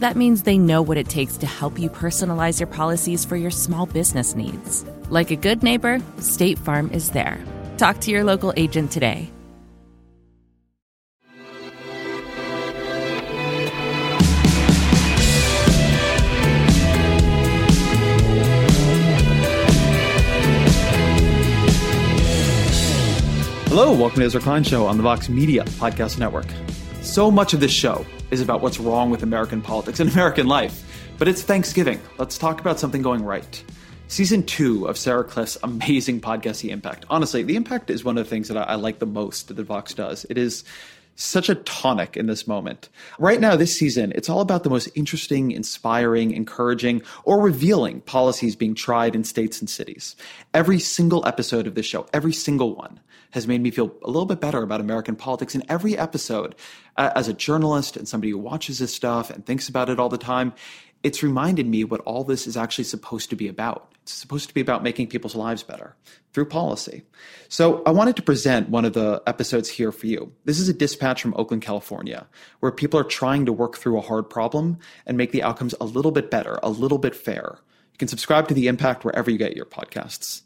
That means they know what it takes to help you personalize your policies for your small business needs. Like a good neighbor, State Farm is there. Talk to your local agent today. Hello, welcome to Ezra Klein Show on the Vox Media Podcast Network. So much of this show is about what's wrong with American politics and American life, but it's Thanksgiving. Let's talk about something going right. Season two of Sarah Kliff's amazing podcast, The Impact. Honestly, The Impact is one of the things that I, I like the most that Vox does. It is such a tonic in this moment. Right now, this season, it's all about the most interesting, inspiring, encouraging, or revealing policies being tried in states and cities. Every single episode of this show, every single one, has made me feel a little bit better about American politics. In every episode, as a journalist and somebody who watches this stuff and thinks about it all the time, it's reminded me what all this is actually supposed to be about. It's supposed to be about making people's lives better through policy. So I wanted to present one of the episodes here for you. This is a dispatch from Oakland, California, where people are trying to work through a hard problem and make the outcomes a little bit better, a little bit fair. You can subscribe to The Impact wherever you get your podcasts.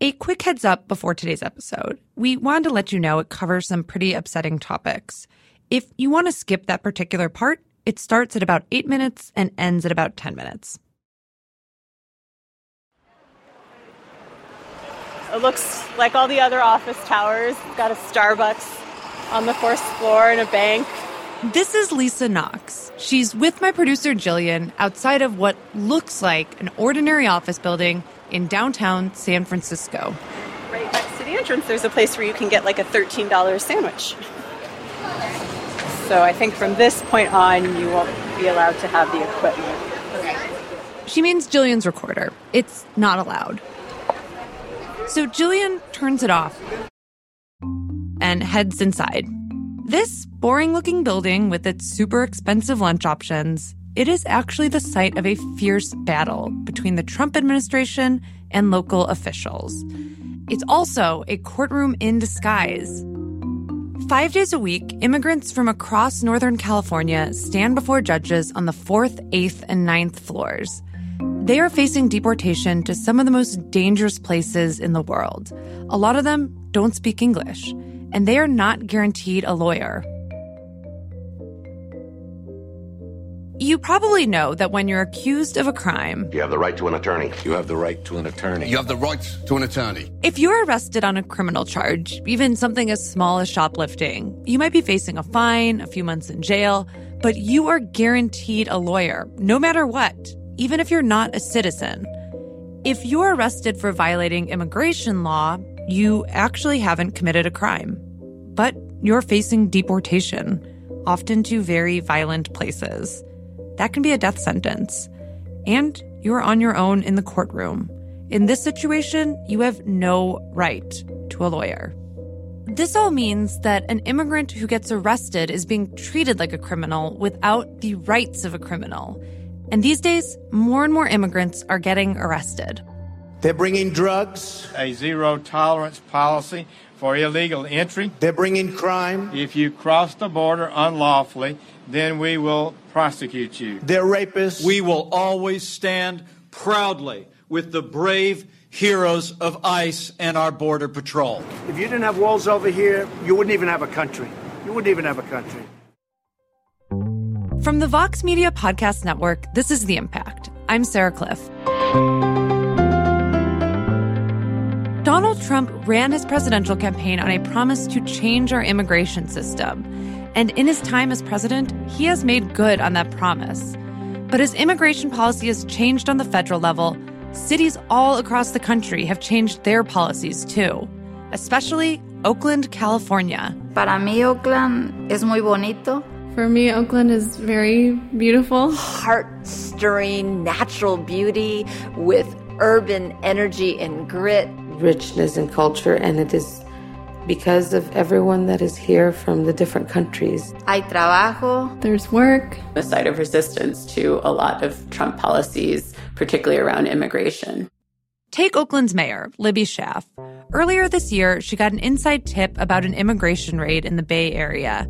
A quick heads up before today's episode. We wanted to let you know it covers some pretty upsetting topics. If you want to skip that particular part, it starts at about 8 minutes and ends at about 10 minutes. It looks like all the other office towers. It's got a Starbucks on the fourth floor and a bank. This is Lisa Knox. She's with my producer Jillian outside of what looks like an ordinary office building in downtown San Francisco. Right next to the entrance, there's a place where you can get like a $13 sandwich. So I think from this point on, you won't be allowed to have the equipment. Okay. She means Jillian's recorder. It's not allowed. So Jillian turns it off and heads inside. This boring looking building with its super expensive lunch options, it is actually the site of a fierce battle between the Trump administration and local officials. It's also a courtroom in disguise. Five days a week, immigrants from across Northern California stand before judges on the fourth, eighth, and ninth floors. They are facing deportation to some of the most dangerous places in the world. A lot of them don't speak English, and they are not guaranteed a lawyer. You probably know that when you're accused of a crime, You have the right to an attorney. You have the right to an attorney. You have the right to an attorney. if you're arrested on a criminal charge, even something as small as shoplifting, you might be facing a fine, a few months in jail, but you are guaranteed a lawyer, no matter what, even if you're not a citizen. If you're arrested for violating immigration law, you actually haven't committed a crime, but you're facing deportation, often to very violent places. That can be a death sentence. And you're on your own in the courtroom. In this situation, you have no right to a lawyer. This all means that an immigrant who gets arrested is being treated like a criminal without the rights of a criminal. And these days, more and more immigrants are getting arrested. They're bringing drugs. a zero tolerance policy for illegal entry. They're bringing crime. If you cross the border unlawfully, then we will prosecute you. They're rapists. We will always stand proudly with the brave heroes of ICE and our Border Patrol. If you didn't have walls over here, you wouldn't even have a country. You wouldn't even have a country. From the Vox Media Podcast Network, this is The Impact. I'm Sarah Kliff. Donald Trump ran his presidential campaign on a promise to change our immigration system. And in his time as president, he has made good on that promise. But as immigration policy has changed on the federal level, cities all across the country have changed their policies too, especially Oakland, California. Para mí, Oakland es muy bonito. For me, Oakland is very beautiful. Heart stirring natural beauty with urban energy and grit. Richness and culture, and it is because of everyone that is here from the different countries. Hay trabajo. There's work. The site of resistance to a lot of Trump policies, particularly around immigration. Take Oakland's mayor, Libby Schaaf. Earlier this year, she got an inside tip about an immigration raid in the Bay Area.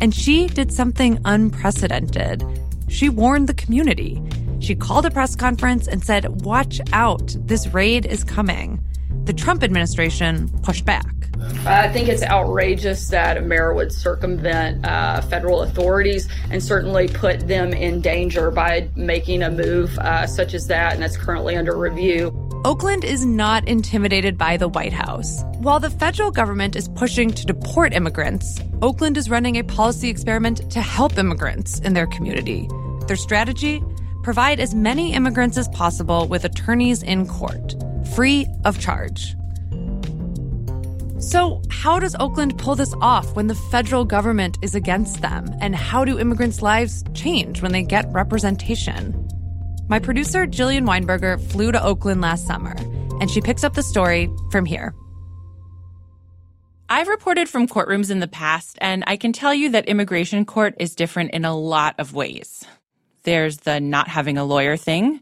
And she did something unprecedented. She warned the community. She called a press conference and said, Watch out, this raid is coming. The Trump administration pushed back. I think it's outrageous that a mayor would circumvent uh, federal authorities and certainly put them in danger by making a move uh, such as that, and that's currently under review. Oakland is not intimidated by the White House. While the federal government is pushing to deport immigrants, Oakland is running a policy experiment to help immigrants in their community. Their strategy? Provide as many immigrants as possible with attorneys in court, free of charge. So, how does Oakland pull this off when the federal government is against them? And how do immigrants' lives change when they get representation? My producer, Jillian Weinberger, flew to Oakland last summer, and she picks up the story from here. I've reported from courtrooms in the past, and I can tell you that immigration court is different in a lot of ways. There's the not having a lawyer thing.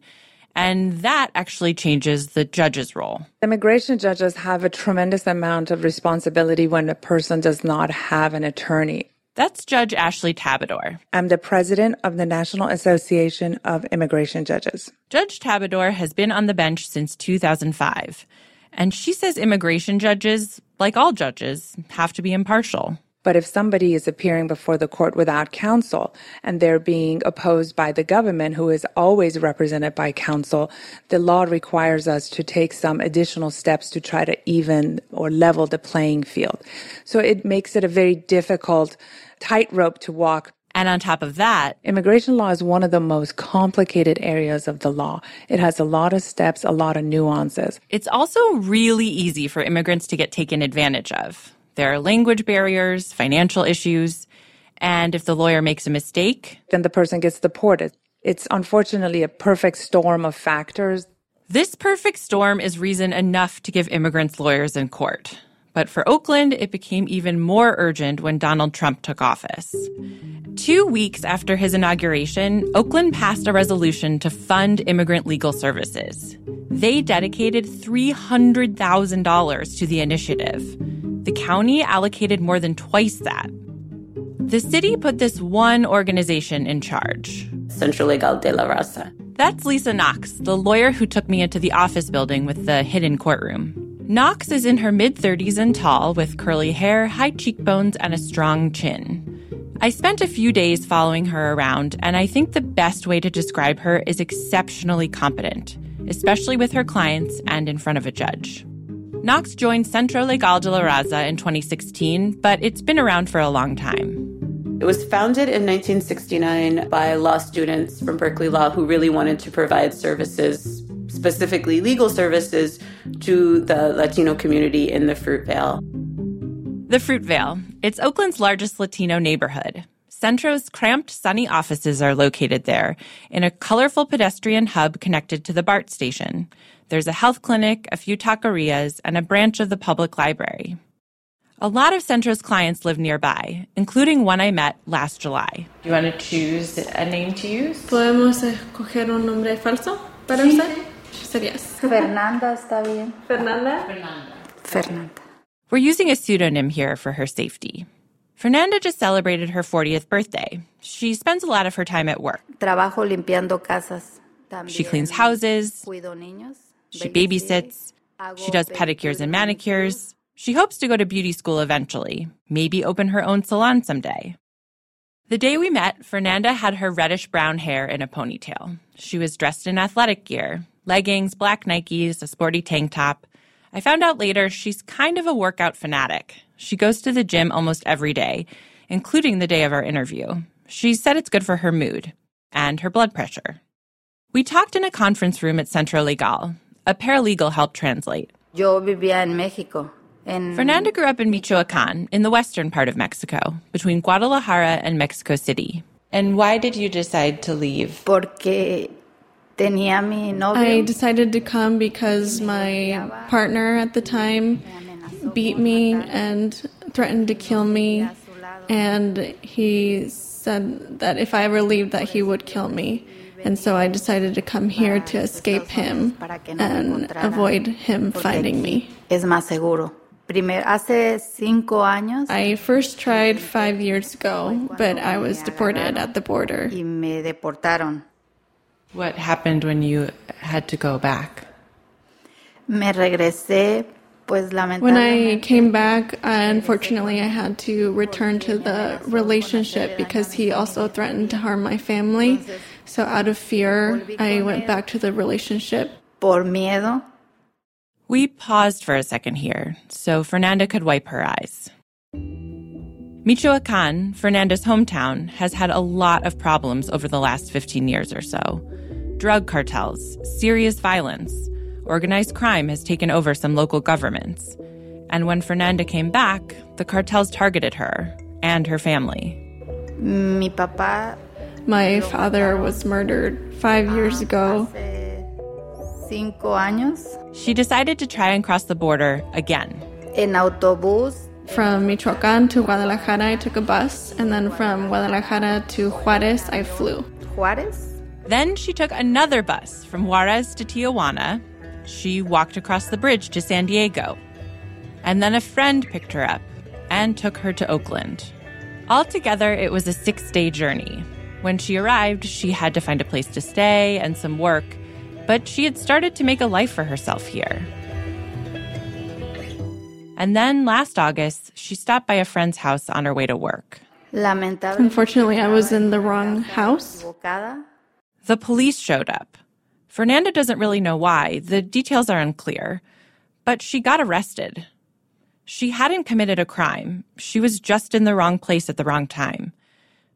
And that actually changes the judge's role. Immigration judges have a tremendous amount of responsibility when a person does not have an attorney. That's Judge Ashley Tabaddor. I'm the president of the National Association of Immigration Judges. Judge Tabaddor has been on the bench since 2005. And she says immigration judges, like all judges, have to be impartial. But if somebody is appearing before the court without counsel and they're being opposed by the government, who is always represented by counsel, the law requires us to take some additional steps to try to even or level the playing field. So it makes it a very difficult tightrope to walk. And on top of that, immigration law is one of the most complicated areas of the law. It has a lot of steps, a lot of nuances. It's also really easy for immigrants to get taken advantage of. There are language barriers, financial issues, and if the lawyer makes a mistake, then the person gets deported. It's unfortunately a perfect storm of factors. This perfect storm is reason enough to give immigrants lawyers in court. But for Oakland, it became even more urgent when Donald Trump took office. Two weeks after his inauguration, Oakland passed a resolution to fund immigrant legal services. They dedicated $300,000 to the initiative. The county allocated more than twice that. The city put this one organization in charge Centro Legal de la Raza. That's Lisa Knox, the lawyer who took me into the office building with the hidden courtroom. Knox is in her mid 30s and tall, with curly hair, high cheekbones, and a strong chin. I spent a few days following her around, and I think the best way to describe her is exceptionally competent, especially with her clients and in front of a judge. Knox joined Centro Legal de la Raza in 2016, but it's been around for a long time. It was founded in 1969 by law students from Berkeley Law who really wanted to provide services, specifically legal services, to the Latino community in the Fruitvale. The Fruitvale. It's Oakland's largest Latino neighborhood. Centro's cramped, sunny offices are located there in a colorful pedestrian hub connected to the BART station. There's a health clinic, a few taquerias, and a branch of the public library. A lot of Centro's clients live nearby, including one I met last July. Do you want to choose a name to use? ¿Podemos escoger un nombre falso para sí. usar? Serías. Fernanda está bien. Fernanda? Fernanda. Fernanda. We're using a pseudonym here for her safety. Fernanda just celebrated her 40th birthday. She spends a lot of her time at work. Trabajo limpiando casas. También she cleans houses. She babysits. She does pedicures and manicures. She hopes to go to beauty school eventually, maybe open her own salon someday. The day we met, Fernanda had her reddish brown hair in a ponytail. She was dressed in athletic gear leggings, black Nikes, a sporty tank top. I found out later she's kind of a workout fanatic. She goes to the gym almost every day, including the day of our interview. She said it's good for her mood and her blood pressure. We talked in a conference room at Centro Legal. A paralegal helped translate. Yo vivía en México. En Fernanda grew up in Michoacan, in the western part of Mexico, between Guadalajara and Mexico City. And why did you decide to leave? Porque tenía mi novio. I decided to come because my partner at the time beat me and threatened to kill me. And he said that if I ever leave that he would kill me. And so I decided to come here to escape him and avoid him finding me. Es más seguro. Primer, hace cinco años. I first tried five years ago, but I was deported at the border. Y me deportaron. What happened when you had to go back? Me regresé, pues When I came back, unfortunately, I had to return to the relationship because he also threatened to harm my family. So, out of fear, I went back to the relationship. Por miedo. We paused for a second here so Fernanda could wipe her eyes. Michoacan, Fernanda's hometown, has had a lot of problems over the last 15 years or so. Drug cartels, serious violence, organized crime has taken over some local governments. And when Fernanda came back, the cartels targeted her and her family. Mi papá My father was murdered five years ago. She decided to try and cross the border again. en autobús. From Michoacan to Guadalajara, I took a bus, and then from Guadalajara to Juarez, I flew. Juárez. Then she took another bus from Juarez to Tijuana. She walked across the bridge to San Diego. And then a friend picked her up and took her to Oakland. Altogether, it was a six day journey. When she arrived, she had to find a place to stay and some work, but she had started to make a life for herself here. And then last August, she stopped by a friend's house on her way to work. Lamentablemente. Unfortunately, I was in the wrong house. equivocada. The police showed up. Fernanda doesn't really know why, the details are unclear, but she got arrested. She hadn't committed a crime, she was just in the wrong place at the wrong time.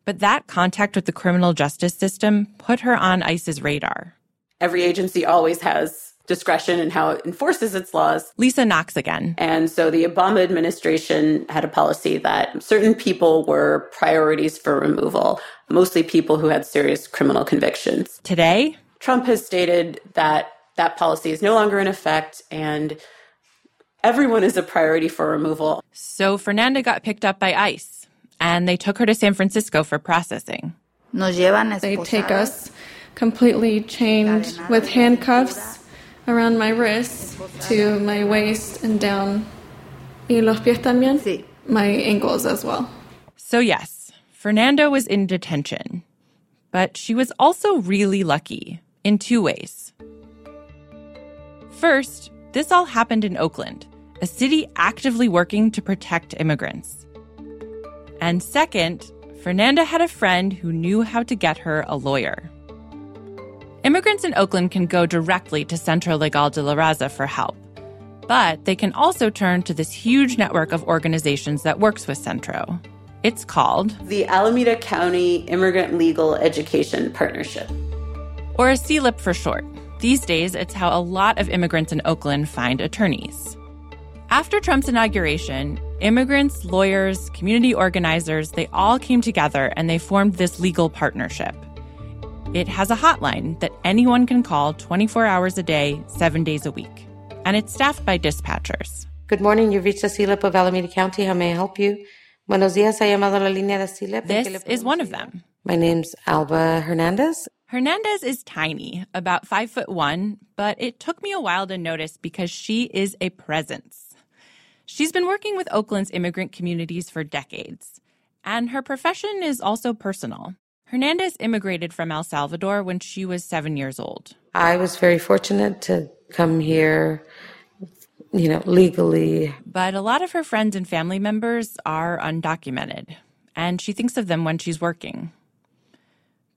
But that contact with the criminal justice system put her on ICE's radar. Every agency always has discretion in how it enforces its laws. Lisa Knox again. And so the Obama administration had a policy that certain people were priorities for removal, mostly people who had serious criminal convictions. Today, Trump has stated that that policy is no longer in effect and everyone is a priority for removal. So Fernanda got picked up by ICE, and they took her to San Francisco for processing. They take us completely chained with handcuffs around my wrists to my waist and down. Y los pies también? Sí. My ankles as well. So, yes, Fernanda was in detention. But she was also really lucky in two ways. First, this all happened in Oakland, a city actively working to protect immigrants. And second, Fernanda had a friend who knew how to get her a lawyer. Immigrants in Oakland can go directly to Centro Legal de la Raza for help, but they can also turn to this huge network of organizations that works with Centro. It's called, The Alameda County Immigrant Legal Education Partnership. or a CLIP for short. These days, it's how a lot of immigrants in Oakland find attorneys. After Trump's inauguration, immigrants, lawyers, community organizers, they all came together and they formed this legal partnership. It has a hotline that anyone can call 24 hours a day, seven days a week. And it's staffed by dispatchers. Good morning. You've reached the CLIP of Alameda County. How may I help you? Buenos días. Ha llamado la línea de CLIP. ¿En qué le This is one of them. My name's Alba Hernandez. Hernandez is tiny, about five foot one, but it took me a while to notice because she is a presence. She's been working with Oakland's immigrant communities for decades, and her profession is also personal. Hernandez immigrated from El Salvador when she was seven years old. I was very fortunate to come here, you know, legally. But a lot of her friends and family members are undocumented, and she thinks of them when she's working.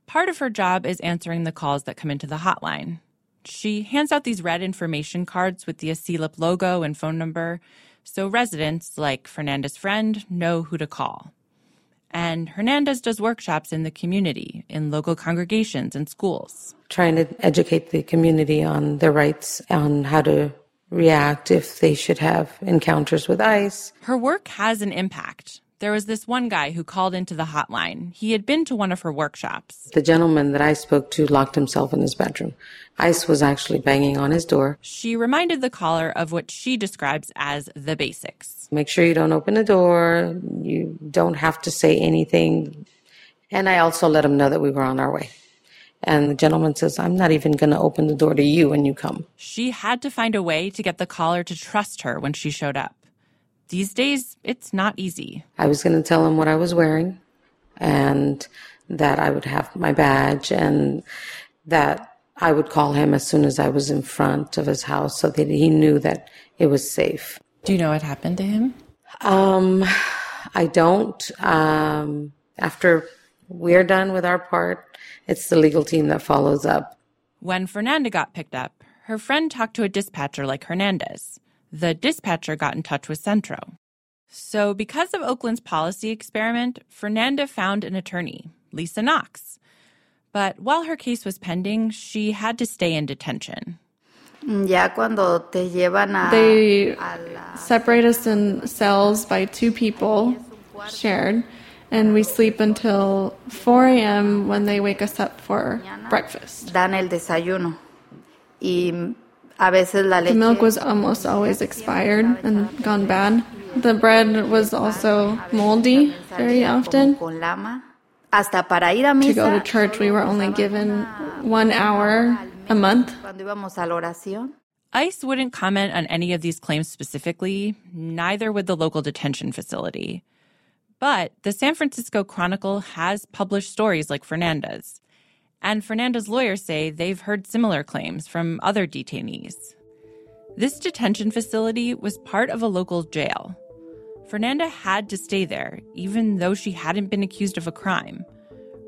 Part of her job is answering the calls that come into the hotline. She hands out these red information cards with the ACLIP logo and phone number so residents, like Fernanda's friend, know who to call. And Hernandez does workshops in the community, in local congregations and schools. Trying to educate the community on their rights, on how to react if they should have encounters with ICE. Her work has an impact. There was this one guy who called into the hotline. He had been to one of her workshops. The gentleman that I spoke to locked himself in his bedroom. ICE was actually banging on his door. She reminded the caller of what she describes as the basics. Make sure you don't open the door. You don't have to say anything. And I also let him know that we were on our way. And the gentleman says, I'm not even going to open the door to you when you come. She had to find a way to get the caller to trust her when she showed up. These days, it's not easy. I was going to tell him what I was wearing and that I would have my badge and that I would call him as soon as I was in front of his house so that he knew that it was safe. Do you know what happened to him? Um, I don't. Um, after we're done with our part, it's the legal team that follows up. When Fernanda got picked up, her friend talked to a dispatcher like Hernandez the dispatcher got in touch with Centro. So, because of Oakland's policy experiment, Fernanda found an attorney, Lisa Knox. But while her case was pending, she had to stay in detention. Mm, ya cuando te llevan a, they separate us in cells by two people shared, and we sleep until 4 a.m. when they wake us up for breakfast. Dan el desayuno. Y A veces la leche. The milk was almost always expired and gone bad. The bread was also moldy very often. Hasta para ir a misa, to go to church, we were only given one hour a month. ICE wouldn't comment on any of these claims specifically, neither would the local detention facility. But the San Francisco Chronicle has published stories like Fernanda's. And Fernanda's lawyers say they've heard similar claims from other detainees. This detention facility was part of a local jail. Fernanda had to stay there, even though she hadn't been accused of a crime.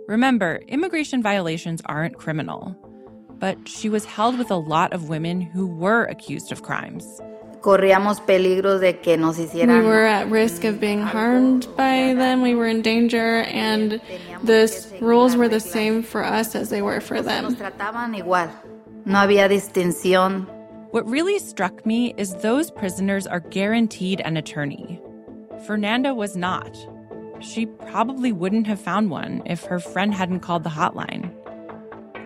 Remember, immigration violations aren't criminal, but she was held with a lot of women who were accused of crimes corríamos peligros de que nos hicieran. We were at risk of being harmed by them. We were in danger, eh, and the rules were the same for us as they were for them. Nos trataban igual. No había distinción. What really struck me is those prisoners are guaranteed an attorney. Fernanda was not. She probably wouldn't have found one if her friend hadn't called the hotline.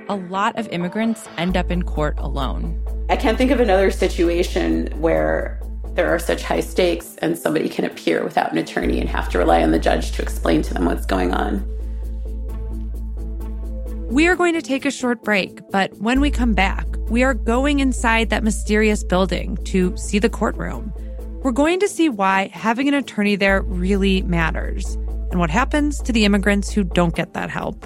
A lot of immigrants end up in court alone. I can't think of another situation where there are such high stakes and somebody can appear without an attorney and have to rely on the judge to explain to them what's going on. We are going to take a short break, but when we come back, we are going inside that mysterious building to see the courtroom. We're going to see why having an attorney there really matters and what happens to the immigrants who don't get that help.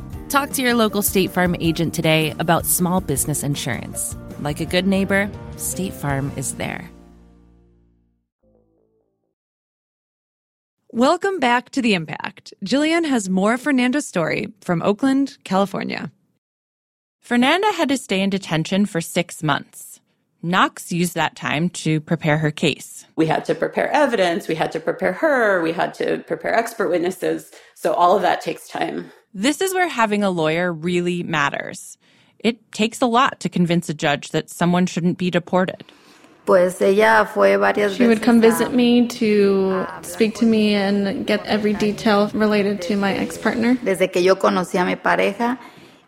Talk to your local State Farm agent today about small business insurance. Like a good neighbor, State Farm is there. Welcome back to The Impact. Jillian has more Fernanda's story from Oakland, California. Fernanda had to stay in detention for six months. Knox used that time to prepare her case. We had to prepare evidence, we had to prepare her, we had to prepare expert witnesses. So all of that takes time. This is where having a lawyer really matters. It takes a lot to convince a judge that someone shouldn't be deported. Pues ella fue varias she would come visit me to speak to me and get every detail related to my ex partner. Desde que yo conocí a mi pareja,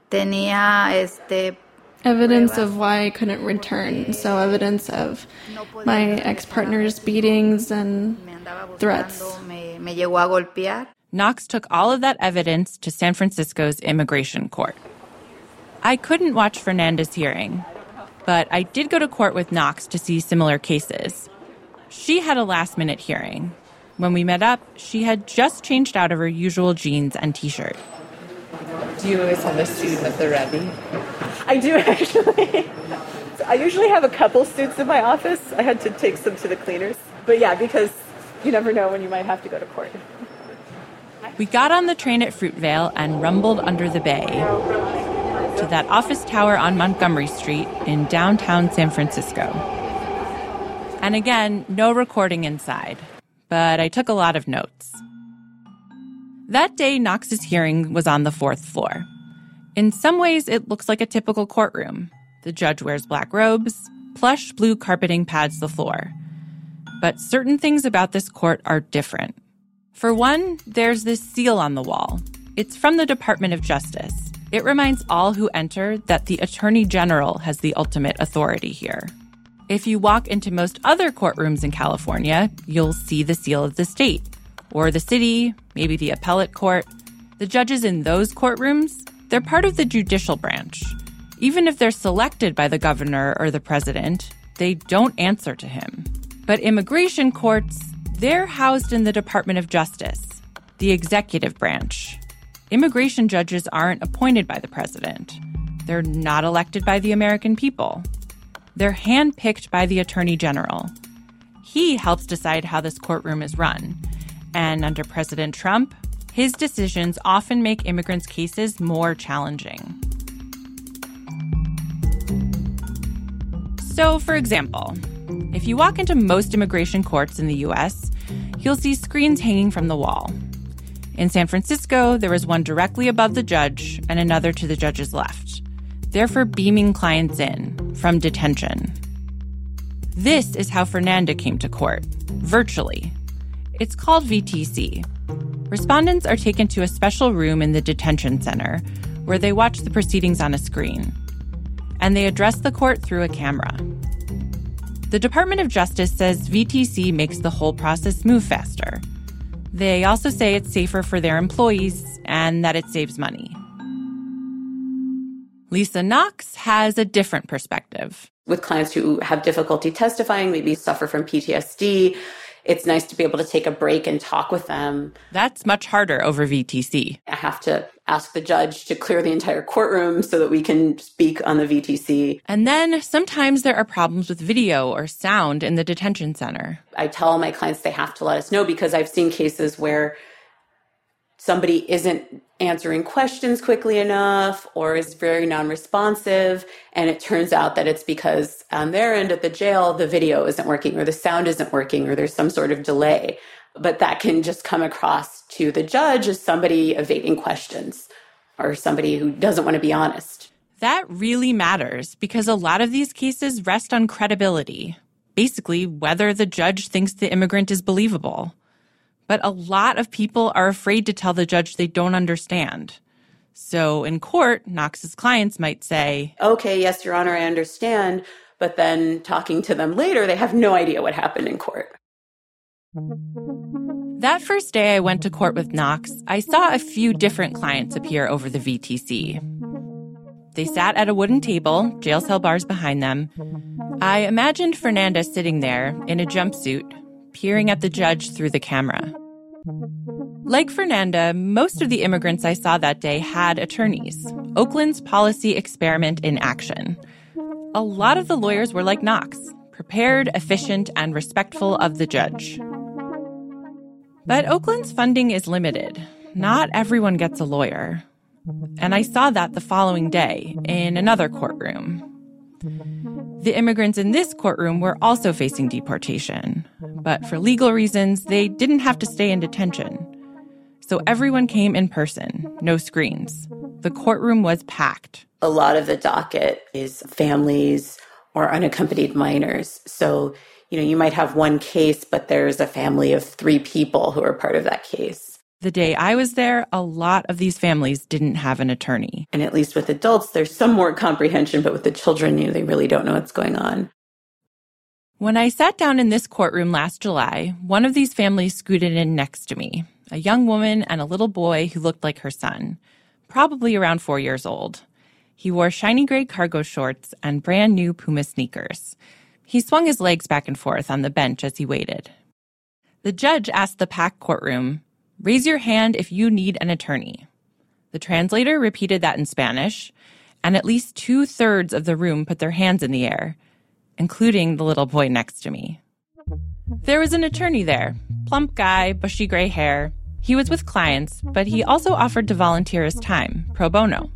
tenía este evidence of why I couldn't return. So, evidence of my ex partner's beatings and threats. Knox took all of that evidence to San Francisco's immigration court. I couldn't watch Fernanda's hearing, but I did go to court with Knox to see similar cases. She had a last minute hearing. When we met up, she had just changed out of her usual jeans and t shirt. Do you always have a suit at the ready? I do actually. I usually have a couple suits in my office. I had to take some to the cleaners. But yeah, because you never know when you might have to go to court. We got on the train at Fruitvale and rumbled under the bay to that office tower on Montgomery Street in downtown San Francisco. And again, no recording inside, but I took a lot of notes. That day, Knox's hearing was on the fourth floor. In some ways, it looks like a typical courtroom. The judge wears black robes, plush blue carpeting pads the floor. But certain things about this court are different. For one, there's this seal on the wall. It's from the Department of Justice. It reminds all who enter that the Attorney General has the ultimate authority here. If you walk into most other courtrooms in California, you'll see the seal of the state, or the city, maybe the appellate court. The judges in those courtrooms they're part of the judicial branch. Even if they're selected by the governor or the president, they don't answer to him. But immigration courts, they're housed in the Department of Justice, the executive branch. Immigration judges aren't appointed by the president. They're not elected by the American people. They're handpicked by the Attorney General. He helps decide how this courtroom is run. And under President Trump, his decisions often make immigrants' cases more challenging. So, for example, if you walk into most immigration courts in the US, you'll see screens hanging from the wall. In San Francisco, there is one directly above the judge and another to the judge's left, therefore beaming clients in from detention. This is how Fernanda came to court, virtually. It's called VTC, Respondents are taken to a special room in the detention center where they watch the proceedings on a screen. And they address the court through a camera. The Department of Justice says VTC makes the whole process move faster. They also say it's safer for their employees and that it saves money. Lisa Knox has a different perspective. With clients who have difficulty testifying, maybe suffer from PTSD, it's nice to be able to take a break and talk with them. That's much harder over VTC. I have to ask the judge to clear the entire courtroom so that we can speak on the VTC. And then sometimes there are problems with video or sound in the detention center. I tell my clients they have to let us know because I've seen cases where somebody isn't answering questions quickly enough or is very non responsive. And it turns out that it's because on their end at the jail, the video isn't working or the sound isn't working or there's some sort of delay. But that can just come across to the judge as somebody evading questions or somebody who doesn't want to be honest. That really matters because a lot of these cases rest on credibility. Basically, whether the judge thinks the immigrant is believable. But a lot of people are afraid to tell the judge they don't understand. So in court, Knox's clients might say, Okay, yes, Your Honor, I understand. But then talking to them later, they have no idea what happened in court. That first day I went to court with Knox, I saw a few different clients appear over the VTC. They sat at a wooden table, jail cell bars behind them. I imagined Fernanda sitting there in a jumpsuit, peering at the judge through the camera. Like Fernanda, most of the immigrants I saw that day had attorneys. Oakland's policy experiment in action. A lot of the lawyers were like Knox, prepared, efficient, and respectful of the judge. But Oakland's funding is limited. Not everyone gets a lawyer. And I saw that the following day in another courtroom. The immigrants in this courtroom were also facing deportation, but for legal reasons, they didn't have to stay in detention. So everyone came in person, no screens. The courtroom was packed. A lot of the docket is families or unaccompanied minors. So, you know, you might have one case, but there's a family of three people who are part of that case. The day I was there, a lot of these families didn't have an attorney. And at least with adults, there's some more comprehension, but with the children, you know, they really don't know what's going on. When I sat down in this courtroom last July, one of these families scooted in next to me a young woman and a little boy who looked like her son, probably around four years old. He wore shiny gray cargo shorts and brand new Puma sneakers. He swung his legs back and forth on the bench as he waited. The judge asked the packed courtroom, Raise your hand if you need an attorney. The translator repeated that in Spanish, and at least two thirds of the room put their hands in the air, including the little boy next to me. There was an attorney there, plump guy, bushy gray hair. He was with clients, but he also offered to volunteer his time, pro bono.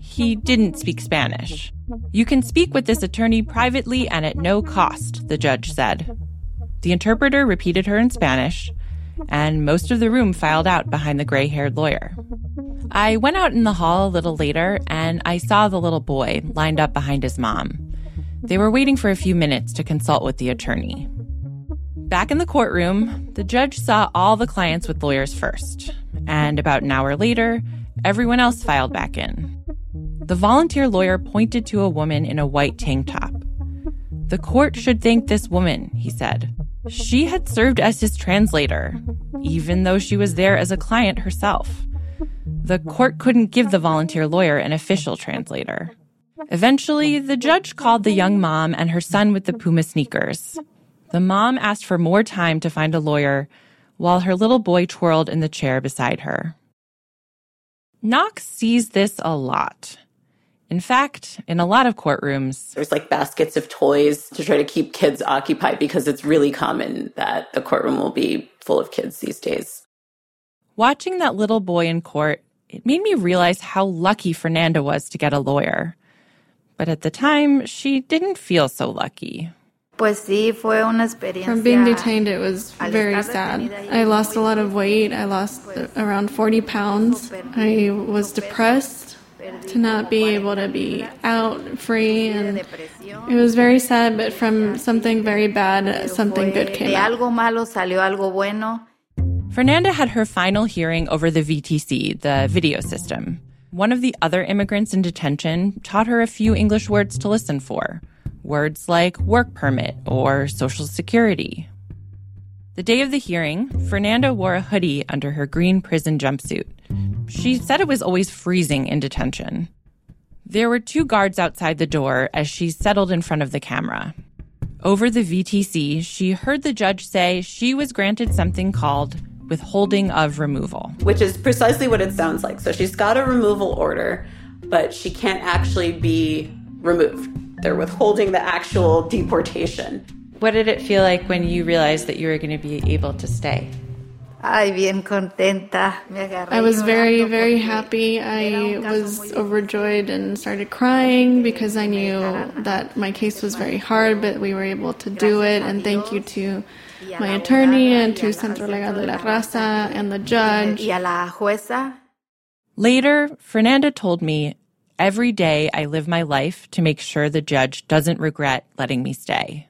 He didn't speak Spanish. You can speak with this attorney privately and at no cost, the judge said. The interpreter repeated her in Spanish, and most of the room filed out behind the gray haired lawyer. I went out in the hall a little later and I saw the little boy lined up behind his mom. They were waiting for a few minutes to consult with the attorney. Back in the courtroom, the judge saw all the clients with lawyers first, and about an hour later, everyone else filed back in. The volunteer lawyer pointed to a woman in a white tank top. The court should thank this woman, he said. She had served as his translator, even though she was there as a client herself. The court couldn't give the volunteer lawyer an official translator. Eventually, the judge called the young mom and her son with the Puma sneakers. The mom asked for more time to find a lawyer while her little boy twirled in the chair beside her. Knox sees this a lot. In fact, in a lot of courtrooms, there's like baskets of toys to try to keep kids occupied because it's really common that the courtroom will be full of kids these days. Watching that little boy in court, it made me realize how lucky Fernanda was to get a lawyer. But at the time, she didn't feel so lucky. From being detained, it was very sad. I lost a lot of weight. I lost around 40 pounds. I was depressed to not be able to be out free and it was very sad but from something very bad something good came out. Fernanda had her final hearing over the VTC, the video system. One of the other immigrants in detention taught her a few English words to listen for. Words like work permit or social security. The day of the hearing, Fernanda wore a hoodie under her green prison jumpsuit. She said it was always freezing in detention. There were two guards outside the door as she settled in front of the camera. Over the VTC, she heard the judge say she was granted something called withholding of removal, which is precisely what it sounds like. So she's got a removal order, but she can't actually be removed. They're withholding the actual deportation. What did it feel like when you realized that you were going to be able to stay? Ay, bien contenta. I was very, very happy. I was overjoyed and started crying because I knew that my case was very hard, but we were able to do it. And thank you to my attorney and to Centro Legal de la Raza and the judge. Later, Fernanda told me, every day I live my life to make sure the judge doesn't regret letting me stay.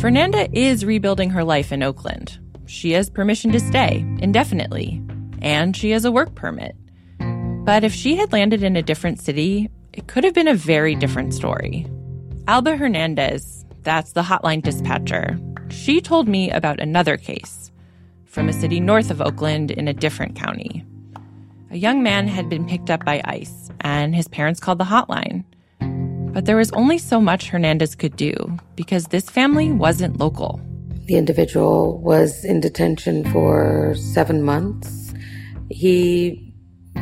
Fernanda is rebuilding her life in Oakland she has permission to stay indefinitely, and she has a work permit. But if she had landed in a different city, it could have been a very different story. Alba Hernandez, that's the hotline dispatcher, she told me about another case from a city north of Oakland in a different county. A young man had been picked up by ICE, and his parents called the hotline. But there was only so much Hernandez could do because this family wasn't local. The individual was in detention for seven months. He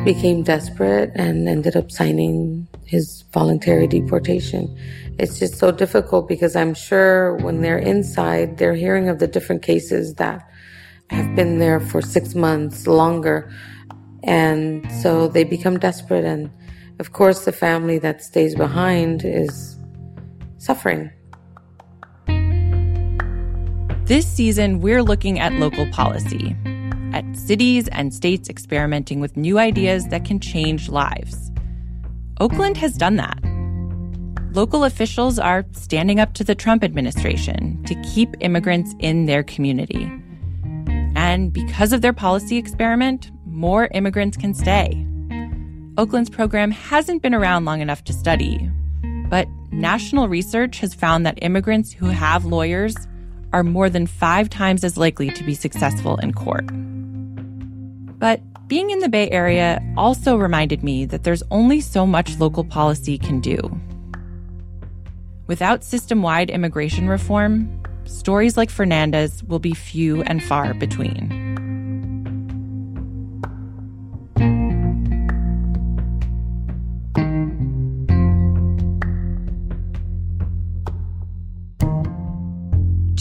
became desperate and ended up signing his voluntary deportation. It's just so difficult because I'm sure when they're inside, they're hearing of the different cases that have been there for six months longer. And so they become desperate. And of course, the family that stays behind is suffering. This season, we're looking at local policy, at cities and states experimenting with new ideas that can change lives. Oakland has done that. Local officials are standing up to the Trump administration to keep immigrants in their community. And because of their policy experiment, more immigrants can stay. Oakland's program hasn't been around long enough to study, but national research has found that immigrants who have lawyers are more than five times as likely to be successful in court. But being in the Bay Area also reminded me that there's only so much local policy can do. Without system wide immigration reform, stories like Fernanda's will be few and far between.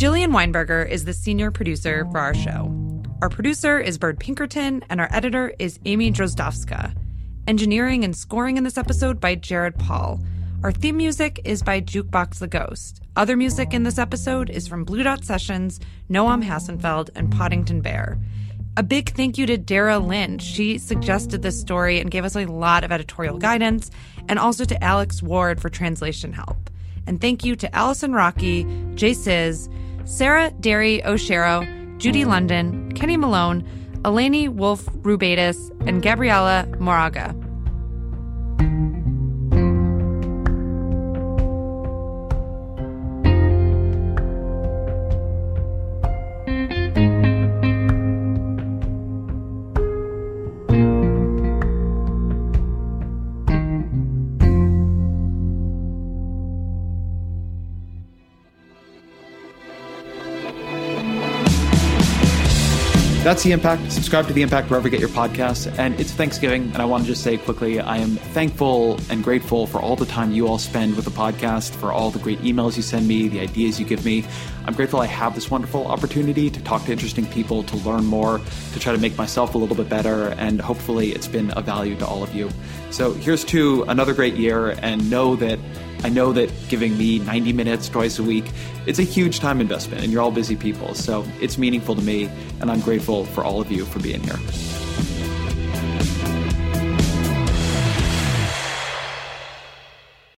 Jillian Weinberger is the senior producer for our show. Our producer is Bird Pinkerton, and our editor is Amy Drozdowska. Engineering and scoring in this episode by Jared Paul. Our theme music is by Jukebox the Ghost. Other music in this episode is from Blue Dot Sessions, Noam Hassenfeld, and Poddington Bear. A big thank you to Dara Lynch. She suggested this story and gave us a lot of editorial guidance, and also to Alex Ward for translation help. And thank you to Allison Rocky, Jay Sizz, Sarah Derry O'Shero, Judy London, Kenny Malone, Eleni Wolf Rubatis, and Gabriela Moraga. That's The Impact. Subscribe to The Impact wherever you get your podcasts. And it's Thanksgiving, and I want to just say quickly I am thankful and grateful for all the time you all spend with the podcast, for all the great emails you send me, the ideas you give me. I'm grateful I have this wonderful opportunity to talk to interesting people, to learn more, to try to make myself a little bit better, and hopefully it's been a value to all of you. So here's to another great year, and know that I know that giving me 90 minutes twice a week, it's a huge time investment, and you're all busy people. So it's meaningful to me, and I'm grateful for all of you for being here.